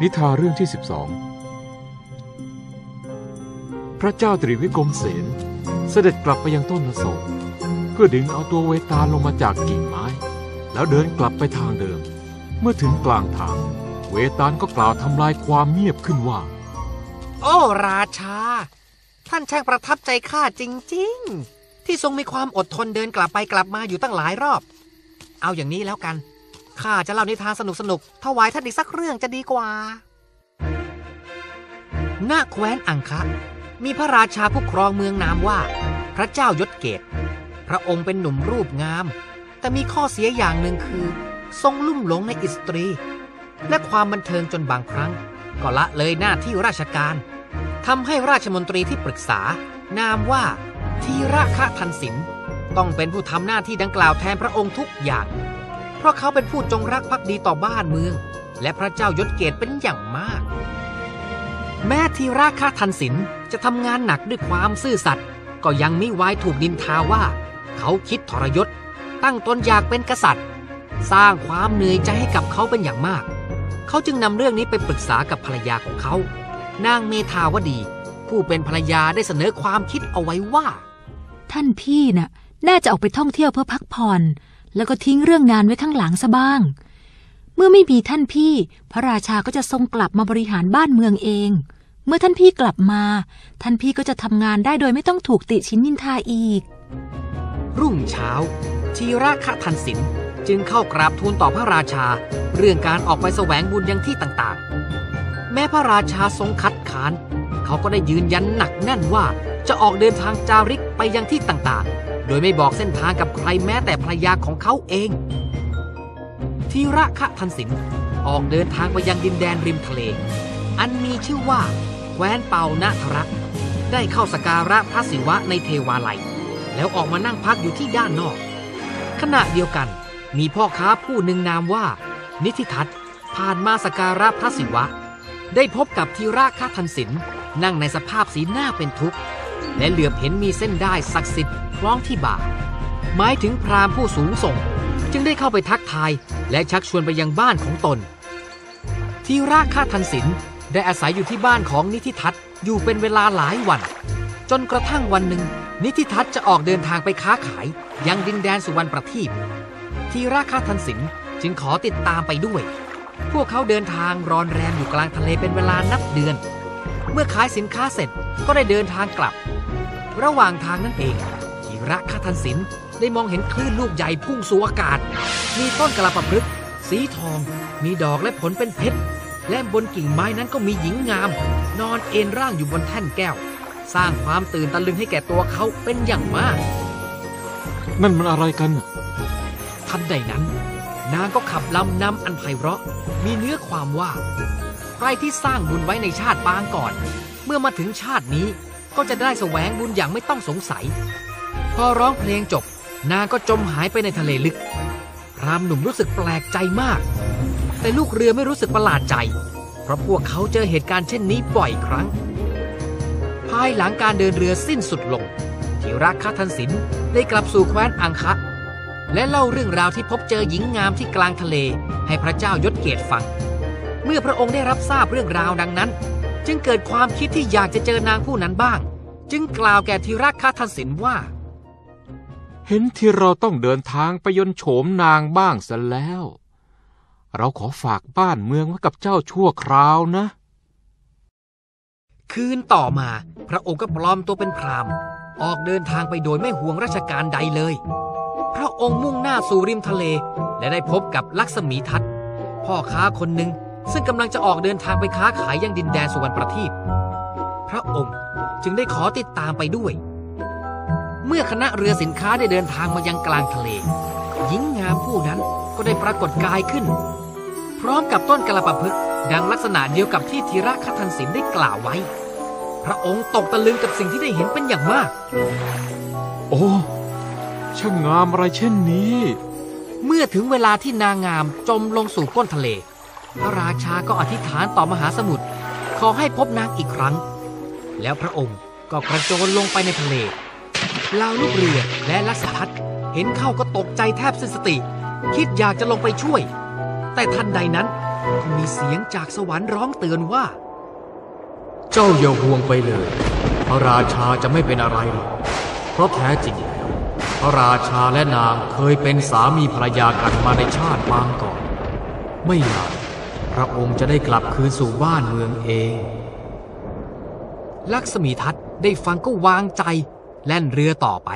นิทานเรื่องที่ 12 พระเจ้าตรีวิกรมเสนเสด็จกลับไปยังต้นอโศกเพื่อดึงเอาตัวเวตาลลงมาจากกิ่งไม้ แล้วเดินกลับไปทางเดิม เมื่อถึงกลางทาง เวตาลก็กล่าวทำลายความเงียบขึ้นว่า โอ้ราชา ท่านช่างประทับใจข้าจริง ๆ ที่ทรงมีความอดทนเดินกลับไปกลับมาอยู่ตั้งหลายรอบ เอาอย่างนี้แล้วกัน ข้าจะเล่านิทานสนุกๆถวายท่านอีกสักเรื่องจะดีกว่า ณ แคว้นอังคะ มีพระราชาผู้ครองเมืองนามว่า พระเจ้ายศเกต พระองค์เป็นหนุ่มรูปงาม แต่มีข้อเสียอย่างหนึ่งคือ ทรงลุ่มหลงในอิสตรี และความบันเทิงจนบางครั้ง ก็ละเลยหน้าที่ราชการทำให้ราชมนตรีที่ปรึกษา นามว่าทีระคะทันสินต้องเป็นผู้ทำหน้าที่ดังกล่าวแทนพระองค์ทุกอย่าง ราะเขาเป็นผู้จงรักภักดีต่อบ้านเมือง และพระเจ้ายศเกตเป็นอย่างมาก แม้ทีระคะทันสินจะทำงานหนักด้วยความซื่อสัตย์ก็ยังมิไว้ถูกดินทาว่า เขาคิดทรยศ ตั้งตนอยากเป็นกษัตริย์ สร้างความเหนื่อยใจให้กับเขาเป็นอย่างมาก เขาจึงนำเรื่องนี้ไปปรึกษากับภรรยาของเขา นางเมธาวดี ผู้เป็นภรรยาได้เสนอความคิดเอาไว้ว่า ท่านพี่น่ะน่าจะออกไปท่องเที่ยวเพื่อพักผ่อน แล้วก็ทิ้งเรื่องงานไว้ข้างหลังซะบ้าง เมื่อไม่มีท่านพี่ พระราชาก็จะทรงกลับมาบริหารบ้านเมืองเอง เมื่อท่านพี่กลับมา ท่านพี่ก็จะทำงานได้โดยไม่ต้องถูกติชินนินทาอีก รุ่งเช้า ทีระคะทันสินจึงเข้ากราบทูลต่อพระราชา เรื่องการออกไปแสวงบุญยังที่ต่างๆ แม้พระราชาทรงคัดค้าน เขาก็ได้ยืนยันหนักแน่นว่าจะออกเดินทางจาริกไปยังที่ต่างๆ โดยไม่บอกเส้นทางกับใครแม้แต่ภรรยาของเขาเอง ทีระคะทันสินออกเดินทางไปยังดินแดนริมทะเล อันมีชื่อว่าแคว้นเปานาทรักได้เข้าสการะพระศิวะในเทวาลัย แล้วออกมานั่งพักอยู่ที่ด้านนอก ขณะเดียวกันมีพ่อค้าผู้หนึ่งนามว่า นิธิทัตผ่านมาสการะพระศิวะ ได้พบกับทีราคาทันสินนั่งในสภาพสีหน้าเป็นทุกข์ และเหลือบเห็นมีเส้นได้ศักดิ์สิทธิ์คล้องที่บ่า หมายถึงพราหมณ์ผู้สูงส่ง จึงได้เข้าไปทักทายและชักชวนไปยังบ้านของตน ทีราคาทันสินได้อาศัยอยู่ที่บ้านของนิธิทัตอยู่เป็นเวลาหลายวัน จนกระทั่งวันหนึ่ง นิธิทัตจะออกเดินทางไปค้าขาย ยังดินแดนสุวรรณประทีปทีราคาทันสินจึงขอติดตามไปด้วย พวกเขาเดินทางรอนแรมอยู่กลางทะเลเป็นเวลานับเดือน เมื่อขายสินค้าเสร็จก็ได้เดินทางกลับ ระหว่างทางนั่นเอง ระคาทันสินได้มองเห็นคลื่นลูกใหญ่พุ่งสู่อากาศ มีต้นกระปะพฤกษ์สีทอง มีดอกและผลเป็นเพชร และบนกิ่งไม้นั้นก็มีหญิงงาม นอนเอนร่างอยู่บนแท่นแก้ว สร้างความตื่นตะลึงให้แก่ตัวเขาเป็นอย่างมาก นั่นมันอะไรกัน ทันใดนั้น นางก็ขับลำนำอันไพเราะ มีเนื้อความว่า ใครที่สร้างบุญไว้ในชาติปางก่อน เมื่อมาถึงชาตินี้ก็จะได้แสวงบุญอย่างไม่ต้องสงสัย พอร้องเพลงจบ นางก็จมหายไปในทะเลลึก พรามหนุ่มรู้สึกแปลกใจมาก แต่ลูกเรือไม่รู้สึกประหลาดใจ เพราะพวกเขาเจอเหตุการณ์เช่นนี้บ่อยครั้ง ภายหลังการเดินเรือสิ้นสุดลงทีรักคทันสินได้กลับสู่แคว้นอังคะ และเล่าเรื่องราวที่พบเจอหญิงงามที่กลางทะเลให้พระเจ้ายศเกตฟัง เมื่อพระองค์ได้รับทราบเรื่องราวดังนั้น จึงเกิดความคิดที่อยากจะเจอนางผู้นั้นบ้าง จึงกล่าวแก่ทีรักคทันสินว่า เห็นที่เราต้องเดินทางไปยนโฉมนางบ้างซะแล้ว เราขอฝากบ้านเมืองไว้กับเจ้าชั่วคราวนะ คืนต่อมา พระองค์ก็ปลอมตัวเป็นพราหมณ์ออกเดินทางไปโดยไม่ห่วงราชการใดเลย พระองค์มุ่งหน้าสู่ริมทะเล และได้พบกับลักษมีทัตพ่อค้าคนหนึ่งซึ่งกำลังจะออกเดินทางไปค้าขายยังดินแดนสุวรรณประทีปพระองค์จึงได้ขอติดตามไปด้วย เมื่อคณะเรือสินค้าได้เดินทางมายังกลางทะเล หญิงงามผู้นั้นก็ได้ปรากฏกายขึ้น พร้อมกับต้นกระปะพึกษ์ดังลักษณะเดียวกับที่ธีระคทันสินได้กล่าวไว้ พระองค์ตกตะลึงกับสิ่งที่ได้เห็นเป็นอย่างมาก โอ้ ช่างงามอะไรเช่นนี้ เมื่อถึงเวลาที่นางงามจมลงสู่ก้นทะเล พระราชาก็อธิษฐานต่อมหาสมุทรขอให้พบนางอีกครั้ง แล้วพระองค์ก็กระโจนลงไปในทะเลเห ล่าลูกเรือและลักษพัฒเห็นเข้าก็ตกใจแทบสิ้นสติ คิดอยากจะลงไปช่วย แต่ทันใดนั้นก็มีเสียงจากสวรรค์ร้องเตือนว่า เจ้าอย่าห่วงไปเลย พระราชาจะไม่เป็นอะไรหรอกเพราะแท้จริงแล้วพระราชาและนางเคยเป็นสามีภรรยากันมาในชาติปางก่อน ไม่นานพระองค์จะได้กลับคืนสู่บ้านเมืองเอง ลักษมีทัตได้ฟังก็วางใจ แล่นเรือต่อไป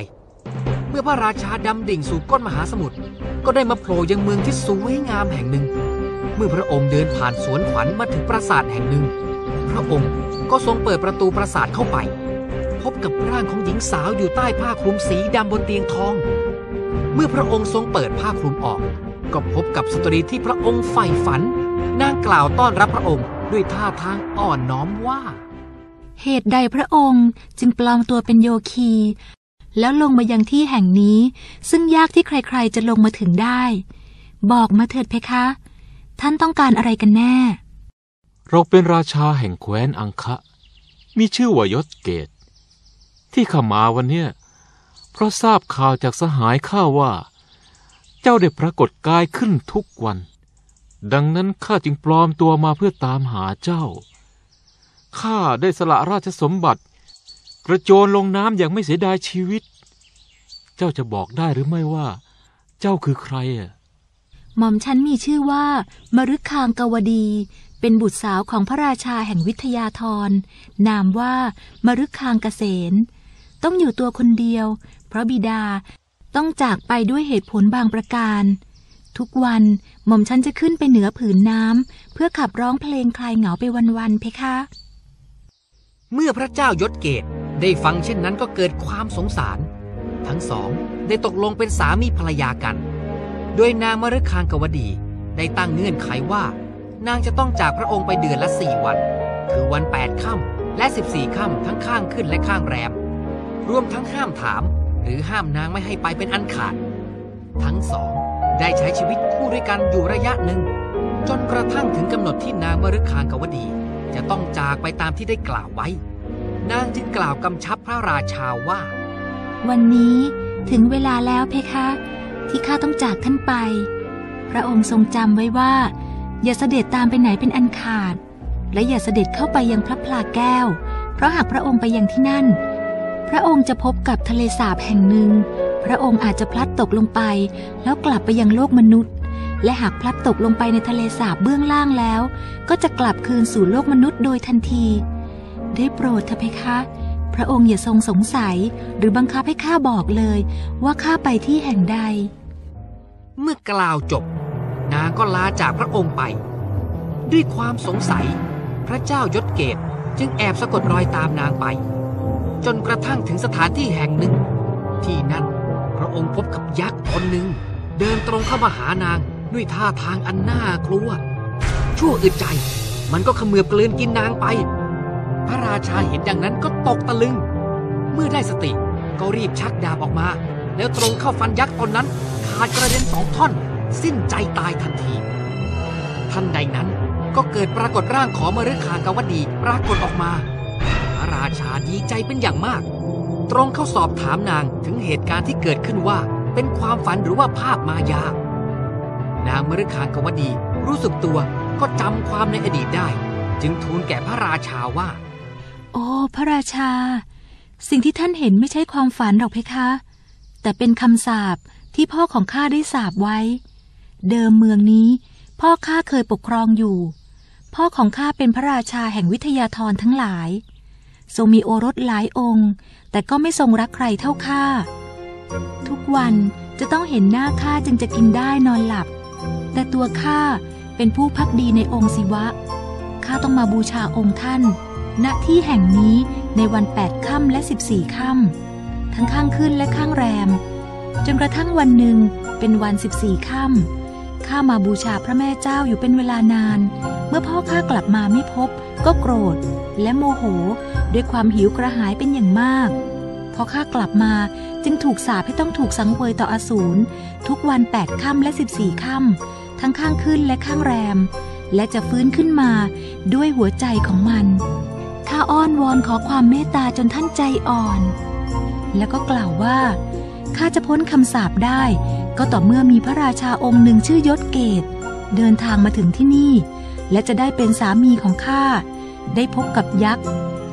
เมื่อพระราชาดำดิ่งสู่ก้นมหาสมุทรก็ได้มาโผล่ยังเมืองที่สวยงามแห่งหนึ่ง เมื่อพระองค์เดินผ่านสวนขวัญมาถึงปราสาทแห่งหนึ่ง พระองค์ก็ทรงเปิดประตูปราสาทเข้าไป พบกับร่างของหญิงสาวอยู่ใต้ผ้าคลุมสีดำบนเตียงทอง เมื่อพระองค์ทรงเปิดผ้าคลุมออก ก็พบกับสตรีที่พระองค์ใฝ่ฝันนางกล่าวต้อนรับพระองค์ด้วยท่าทางอ่อนน้อมว่า เหตุใดพระองค์จึงปลอมตัวเป็นโยคี แล้วลงมายังที่แห่งนี้ ซึ่งยากที่ใครๆจะลงมาถึงได้ บอกมาเถิดเพคะ ท่านต้องการอะไรกันแน่ เราเป็นราชาแห่งแคว้นอังคะ มีชื่อว่ายศเกต ที่ข้ามาวันเนี้ยเพราะทราบข่าวจากสหายข้าว่า เจ้าได้ปรากฏกายขึ้นทุกวัน ดังนั้นข้าจึงปลอมตัวมาเพื่อตามหาเจ้า ข้าได้สละราชสมบัติ กระโจนลงน้ำอย่างไม่เสียดายชีวิต เจ้าจะบอกได้หรือไม่ว่า เจ้าคือใครอะหม่อมฉันมีชื่อว่า มรุคางกวดี เป็นบุตรสาวของพระราชาแห่งวิทยาธรนามว่ามรุคางเกษนต้องอยู่ตัวคนเดียว เพราะบิดาต้องจากไปด้วยเหตุผลบางประการ ทุกวันหม่อมฉันจะขึ้นไปเหนือผืนน้ำเพื่อขับร้องเพลงคลายเหงาไปวันๆเพคะ เมื่อพระเจ้ายศเกตได้ฟังเช่นนั้นก็เกิดความสงสาร ทั้งสองได้ตกลงเป็นสามีภรรยากัน โดยนางมฤคางกวดีได้ตั้งเงื่อนไขว่า นางจะต้องจากพระองค์ไปเดือนละสี่วัน คือวันแปดค่ำและสิบสี่ค่ำทั้งข้างขึ้นและข้างแรม รวมทั้งห้ามถาม หรือห้ามนางไม่ให้ไปเป็นอันขาด ทั้งสองได้ใช้ชีวิตคู่ด้วยกันอยู่ระยะหนึ่ง จนกระทั่งถึงกำหนดที่นางมฤคางกวดี จะต้องจากไปตามที่ได้กล่าวไว้ นางจึงกล่าวกำชับพระราชาว่า วันนี้ถึงเวลาแล้วเพคะ ที่ข้าต้องจากท่านไป พระองค์ทรงจำไว้ว่า อย่าเสด็จตามไปไหนเป็นอันขาด และอย่าเสด็จเข้าไปยังพระพลาแก้ว เพราะหากพระองค์ไปยังที่นั่น พระองค์จะพบกับทะเลสาบแห่งหนึ่ง พระองค์อาจจะพลัดตกลงไป แล้วกลับไปยังโลกมนุษย์ และหากพลัดตกลงไปในทะเลสาบเบื้องล่างแล้ว ก็จะกลับคืนสู่โลกมนุษย์โดยทันที ได้โปรดเถอะเพคะ พระองค์อย่าทรงสงสัยหรือบังคับให้ข้าบอกเลยว่าข้าไปที่แห่งใด เมื่อกล่าวจบ นางก็ลาจากพระองค์ไป ด้วยความสงสัย พระเจ้ายศเกตจึงแอบสะกดรอยตามนางไป จนกระทั่งถึงสถานที่แห่งหนึ่ง ที่นั่นพระองค์พบกับยักษ์ตนหนึ่ง เดินตรงเข้ามาหานาง ด้วยท่าทางอันน่ากลัว ชั่วอึดใจ มันก็ขมือบกลืนกินนางไป พระราชาเห็นดังนั้นก็ตกตะลึง เมื่อได้สติก็รีบชักดาบออกมา แล้วตรงเข้าฟันยักษ์ตนนั้น ขาดกระเด็นสองท่อน สิ้นใจตายทันทีทันใดนั้นก็เกิดปรากฏร่างของมฤคากวดีปรากฏออกมา พระราชาดีใจเป็นอย่างมาก ตรงเข้าสอบถามนางถึงเหตุการณ์ที่เกิดขึ้นว่าเป็นความฝันหรือว่าภาพมายา นางมฤคางกวดี รู้สึกตัวก็จำความในอดีตได้ จึงทูลแก่พระราชาว่า โอ้พระราชา สิ่งที่ท่านเห็นไม่ใช่ความฝันหรอกเพคะ แต่เป็นคำสาปที่พ่อของข้าได้สาปไว้ เดิมเมืองนี้ พ่อข้าเคยปกครองอยู่ พ่อของข้าเป็นพระราชาแห่งวิทยาธรทั้งหลาย ทรงมีโอรสหลายองค์ แต่ก็ไม่ทรงรักใครเท่าข้าทุกวันจะต้องเห็นหน้าข้าจึงจะกินได้นอนหลับ แต่ตัวข้าเป็นผู้พักดีในองค์ศิวะ ข้าต้องมาบูชาองค์ท่าน ณ ที่แห่งนี้ในวันแปดค่ำและสิบสี่ค่ำทั้งข้างขึ้นและข้างแรม จนกระทั่งวันหนึ่งเป็นวันสิบสี่ค่ำข้ามาบูชาพระแม่เจ้าอยู่เป็นเวลานาน เมื่อพ่อข้ากลับมาไม่พบ ก็โกรธ และโมโห ด้วยความหิวกระหายเป็นอย่างมากพอข้ากลับมาจึงถูกสาปให้ต้องถูกสังเวยต่ออสูรทุกวันแปดค่ำและสิบสี่ค่ำ ทั้งข้างขึ้นและข้างแรม และจะฟื้นขึ้นมาด้วยหัวใจของมัน ข้าอ้อนวอนขอความเมตตาจนท่านใจอ่อน แล้วก็กล่าวว่าข้าจะพ้นคำสาปได้ ก็ต่อเมื่อมีพระราชาองค์หนึ่งชื่อยศเกต เดินทางมาถึงที่นี่ และจะได้เป็นสามีของข้าได้พบกับยักษ์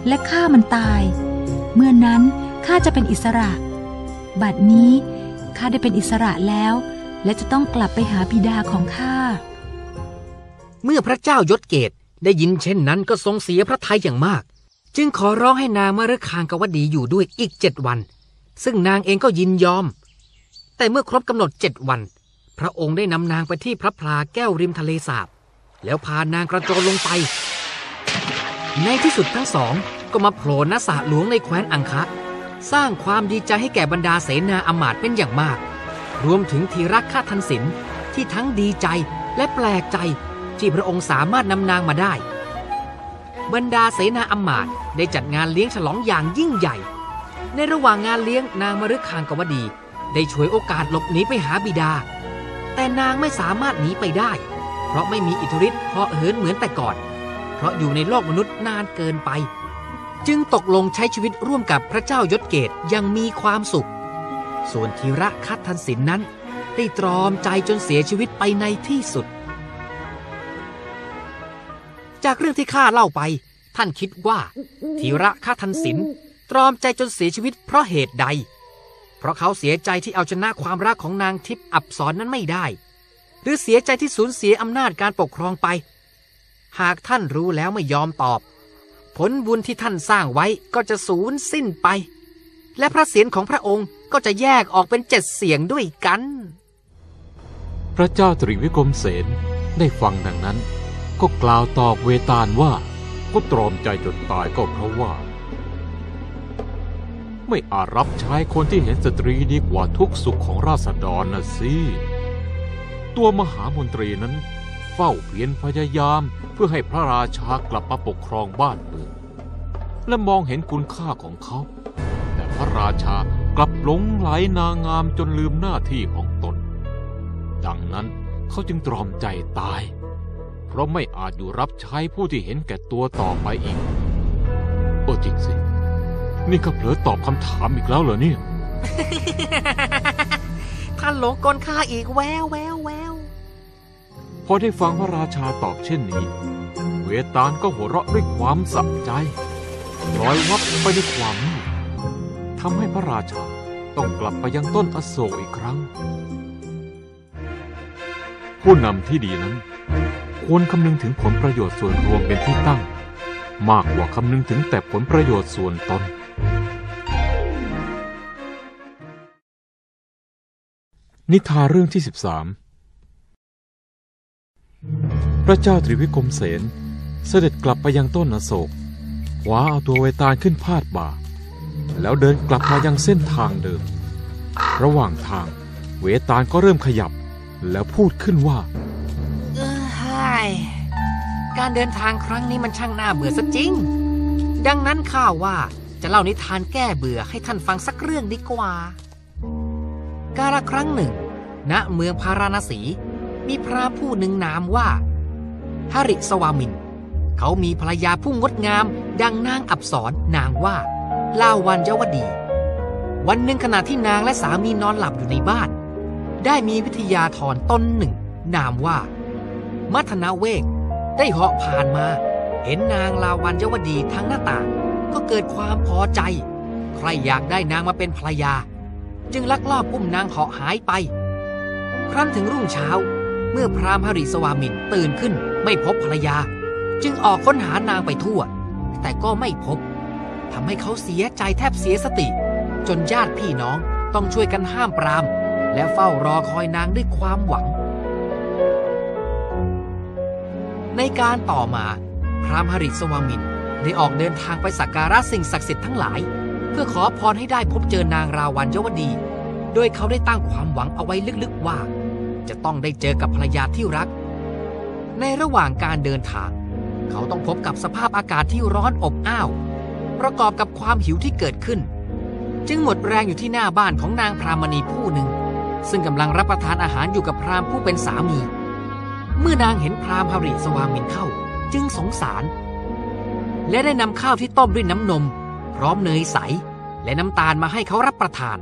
และฆ่ามันตาย เมื่อนนั้นข้าจะเป็นอิสระ บัดนี้ข้าได้เป็นอิสระแล้ว และจะต้องกลับไปหาบิดาของข้า เมื่อพระเจ้ายศเกตได้ยินเช่นนั้นก็ทรงเสียพระทัยอย่างมาก จึงขอร้องให้นางมฤคางกวดีอยู่ด้วยอีกเจ็ดวัน ซึ่งนางเองก็ยินยอม แต่เมื่อครบกำหนดเจ็ดวัน พระองค์ได้นำนางไปที่พระพลาแก้วริมทะเลสาบ แล้วพานางกระโจนลงไป ในที่สุดทั้งสองก็มาโผล่ณสระหลวงในแคว้นอังคะ สร้างความดีใจให้แก่บรรดาเสนาอมาตย์เป็นอย่างมาก รวมถึงทีรักข้าทันสินที่ทั้งดีใจและแปลกใจที่พระองค์สามารถนำนางมาได้ บรรดาเสนาอำมาตย์ได้จัดงานเลี้ยงฉลองอย่างยิ่งใหญ่ ในระหว่างงานเลี้ยงนางมฤคางกวดี ได้ฉวยโอกาสหลบหนีไปหาบิดา แต่นางไม่สามารถหนีไปได้ เพราะไม่มีอิทธิฤทธิ์เหาะเหินเหมือนแต่ก่อน เพราะอยู่ในโลกมนุษย์นานเกินไป จึงตกลงใช้ชีวิตร่วมกับพระเจ้ายศเกตยังมีความสุข ส่วนธีระคัตทันสินนั้น ได้ตรอมใจจนเสียชีวิตไปในที่สุด จากเรื่องที่ข้าเล่าไป ท่านคิดว่าธีระคัตทันสินตรอมใจจนเสียชีวิตเพราะเหตุใด เพราะเขาเสียใจที่เอาชนะความรักของนางทิพย์อับสรนั้นไม่ได้ หรือเสียใจที่สูญเสียอำนาจการปกครองไป หากท่านรู้แล้วไม่ยอมตอบ ผลบุญที่ท่านสร้างไว้ก็จะสูญสิ้นไป และพระเศียรของพระองค์ ก็จะแยกออกเป็นเจ็ดเสียงด้วยกัน พระเจ้าตรีวิกรมเสนได้ฟังดังนั้น ก็กล่าวตอบเวตาลว่าก็ตรอมใจจนตายก็เพราะว่า ไม่อาจรับใช้คนที่เห็นสตรีดีกว่าทุกสุขของราษฎรนะสิตัวมหามนตรีนั้น เฝ้าเพียรพยายามเพื่อให้พระราชากลับมาปกครองบ้านเมืองและมองเห็นคุณค่าของเขา แต่พระราชา กลับหลงไหลนางงามจนลืมหน้าที่ของตน ดังนั้นเขาจึงตรอมใจตาย เพราะไม่อาจอยู่รับใช้ผู้ที่เห็นแก่ตัวต่อไปอีก โอ้จริงสิ นี่ก็เผลอตอบคำถามอีกแล้วเหรอเนี่ย ท่านหลงกลข้าอีกแววแววแววพอได้ฟังพระราชาตอบเช่นนี้ เวตาลก็หัวเราะด้วยความสับใจลอยวับไปในความมืดทำให้พระราชาต้องกลับไปยังต้นอโศกอีกครั้ง ผู้นำที่ดีนั้น ควรคำนึงถึงผลประโยชน์ส่วนรวมเป็นที่ตั้ง มากกว่าคำนึงถึงแต่ผลประโยชน์ส่วนตนนิทานเรื่องที่ 13 พระเจ้าตรีวิกรมเสนเสด็จกลับไปยังต้นอโศกคว้าเอาตัวเวตาลขึ้นพาดบ่า แล้วเดินกลับมายังเส้นทางเดิม ระหว่างทาง เวตาลก็เริ่มขยับ แล้วพูดขึ้นว่าเออไห้การเดินทางครั้งนี้มันช่างน่าเบื่อซะจริง ดังนั้นข้าว่าจะเล่านิทานแก้เบื่อให้ท่านฟังสักเรื่องดีกว่า กาลครั้งหนึ่ง ณเมืองพาราณสี มีพระผู้หนึ่งนามว่าฮาริสวามิน เขามีภรรยาผู้งดงาม ดังนางอับสรนางว่า ลาวันยวดี วันหนึ่งขณะที่นางและสามีนอนหลับอยู่ในบ้าน ได้มีวิทยาธรตนหนึ่ง นามว่า มัทนาเวกได้เหาะผ่านมา เห็นนางลาวันยวดีทางหน้าต่าง ก็เกิดความพอใจ ใครอยากได้นางมาเป็นภรรยา จึงลักลอบอุ้มนางเหาะหายไป ครั้นถึงรุ่งเช้า เมื่อพราหมหริสวามินตื่นขึ้นไม่พบภรรยา จึงออกค้นหานางไปทั่ว แต่ก็ไม่พบ ทำให้เขาเสียใจแทบเสียสติ จนญาติพี่น้องต้องช่วยกันห้ามปราม และเฝ้ารอคอยนางด้วยความหวัง ในการต่อมา พรามหริสวามินได้ออกเดินทางไปสักการะสิ่งศักดิ์สิทธิ์ทั้งหลาย เพื่อขอพรให้ได้พบเจอนางราวันยวดี โดยเขาได้ตั้งความหวังเอาไว้ลึกๆว่า จะต้องได้เจอกับภรรยาที่รัก ในระหว่างการเดินทาง เขาต้องพบกับสภาพอากาศที่ร้อนอบอ้าว ประกอบกับความหิวที่เกิดขึ้น จึงหมดแรงอยู่ที่หน้าบ้านของนางพรามณีผู้หนึ่ง ซึ่งกำลังรับประทานอาหารอยู่กับพรามผู้เป็นสามี เมื่อนางเห็นพรามหริสวามินเข้า จึงสงสาร และได้นำข้าวที่ต้มด้วยน้ำนม พร้อมเนยใส และน้ำตาลมาให้เขารับประทาน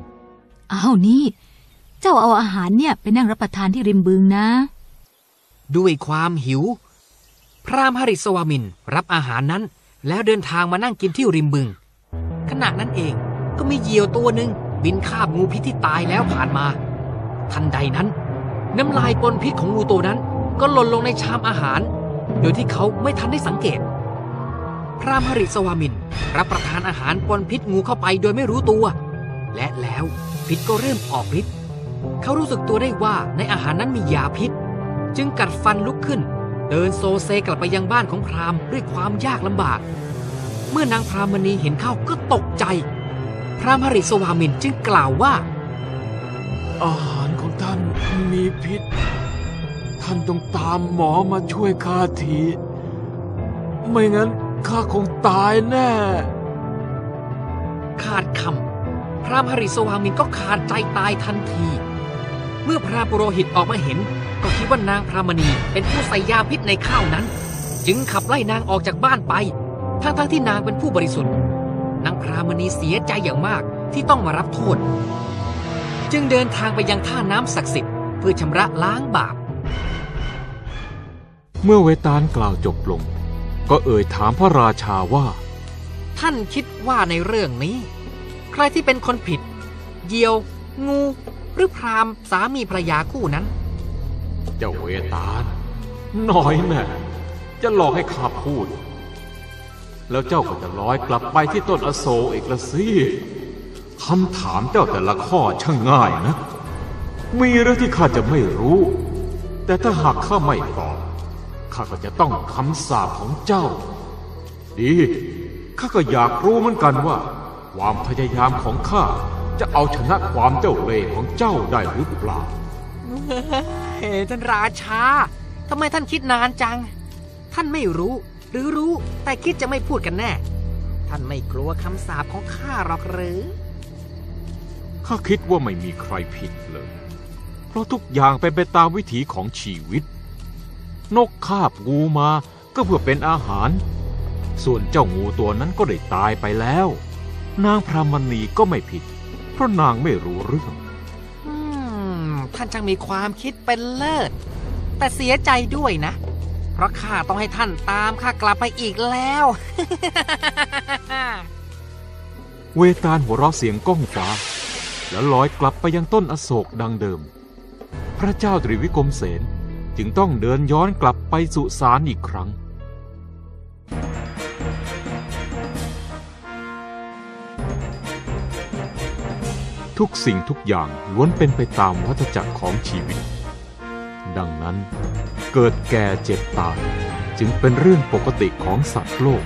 อ้าวนี่ เจ้าเอาอาหารเนี่ยไปนั่งรับประทานที่ริมบึงนะ ด้วยความหิว พราหมณ์หริสวามินรับอาหารนั้น แล้วเดินทางมานั่งกินที่ริมบึง ขณะนั้นเองก็มีเหยี่ยวตัวหนึ่งบินคาบงูพิษที่ตายแล้วผ่านมา ทันใดนั้น น้ำลายปนพิษของงูตัวนั้นก็หล่นลงในชามอาหาร โดยที่เขาไม่ทันได้สังเกต พระมหริสวามินรับประทานอาหารปนพิษงูเข้าไปโดยไม่รู้ตัว และแล้วพิษก็เริ่มออกฤทธิ์เขารู้สึกตัวได้ว่าในอาหารนั้นมียาพิษ จึงกัดฟันลุกขึ้น เดินโซเซกลับไปยังบ้านของพราหมณ์ด้วยความยากลำบาก เมื่อนางพรามณีเห็นเข้าก็ตกใจ พระมหริสวามินจึงกล่าวว่า อาหารของท่านมีพิษ ท่านต้องตามหมอมาช่วยข้าที ไม่งั้นข้าคงตายแน่ ขาดคำพระมหริสวามินก็ขาดใจตายทันที เมื่อพระปุโรหิตออกมาเห็น ก็คิดว่านางพรามณีเป็นผู้ใส่ยาพิษในข้าวนั้น จึงขับไล่นางออกจากบ้านไป ทั้งๆทที่นางเป็นผู้บริสุทธิ์ นางพรามณีเสียใจอย่างมากที่ต้องมารับโทษ จึงเดินทางไปยังท่าน้ำศักดิ์สิทธิ์เพื่อชำระล้างบาป เมื่อเวตาลกล่าวจบลง ก็เอ่ยถามพระราชาว่า ท่านคิดว่าในเรื่องนี้ ใครที่เป็นคนผิดเหยี่ยว งู หรือพรามสามีภรรยาคู่นั้น เจ้าเวตาลน้อยแน่จะหลอกให้ข้าพูด แล้วเจ้าก็จะลอยกลับไปที่ต้นอโศกอีกละสิคำถามเจ้าแต่ละข้อช่างง่ายนะ มีเรื่องที่ข้าจะไม่รู้ แต่ถ้าหากข้าไม่ตอบข้าก็จะต้องคำสาปของเจ้า ดีข้าก็อยากรู้เหมือนกันว่า ความพยายามของข้า จะเอาชนะความเจ้าเล่ห์ของเจ้าได้หรือเปล่าเฮ้ท่านราชาทำไมท่านคิดนานจัง ท่านไม่รู้ หรือรู้แต่คิดจะไม่พูดกันแน่ ท่านไม่กลัวคำสาปของข้าหรอกหรือข้าคิดว่าไม่มีใครผิดเลย เพราะทุกอย่างเป็นไปตามวิถีของชีวิต นกคาบงูมาก็เพื่อเป็นอาหาร ส่วนเจ้างูตัวนั้นก็ได้ตายไปแล้ว นางพรามณีก็ไม่ผิด เพราะนางไม่รู้เรื่อง อืม ท่านจังมีความคิดเป็นเลิศ แต่เสียใจด้วยนะ เพราะข้าต้องให้ท่านตามข้ากลับไปอีกแล้ว เวตาลหัวเราะเสียงก้องฟ้า แล้วลอยกลับไปยังต้นอโศกดังเดิม พระเจ้าตรีวิกรมเสนจึงต้องเดินย้อนกลับไปสุสานอีกครั้ง ทุกสิ่งทุกอย่างล้วนเป็นไปตามวัฏจักรของชีวิต ดังนั้น เกิดแก่เจ็บตายจึงเป็นเรื่องปกติของสัตว์โลก